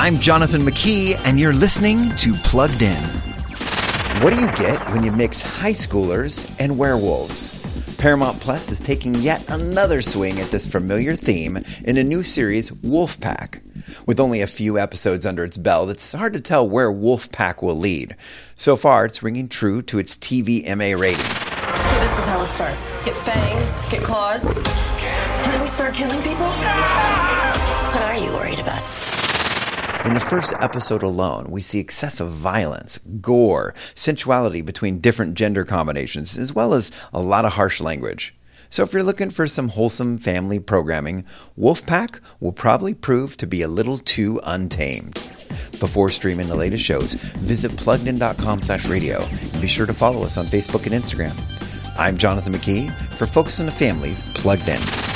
I'm Jonathan McKee, and you're listening to Plugged In. What do you get when you mix high schoolers and werewolves? Paramount Plus is taking yet another swing at this familiar theme in a new series, Wolf Pack. With only a few episodes under its belt, it's hard to tell where Wolf Pack will lead. So far, it's ringing true to its TVMA rating. So this is how it starts. Get fangs, get claws, and then we start killing people? What are you worried about? In the first episode alone, we see excessive violence, gore, sensuality between different gender combinations, as well as a lot of harsh language. So if you're looking for some wholesome family programming, Wolf Pack will probably prove to be a little too untamed. Before streaming the latest shows, visit pluggedin.com slash radio and be sure to follow us on Facebook and Instagram. I'm Jonathan McKee for Focus on the Family's Plugged In.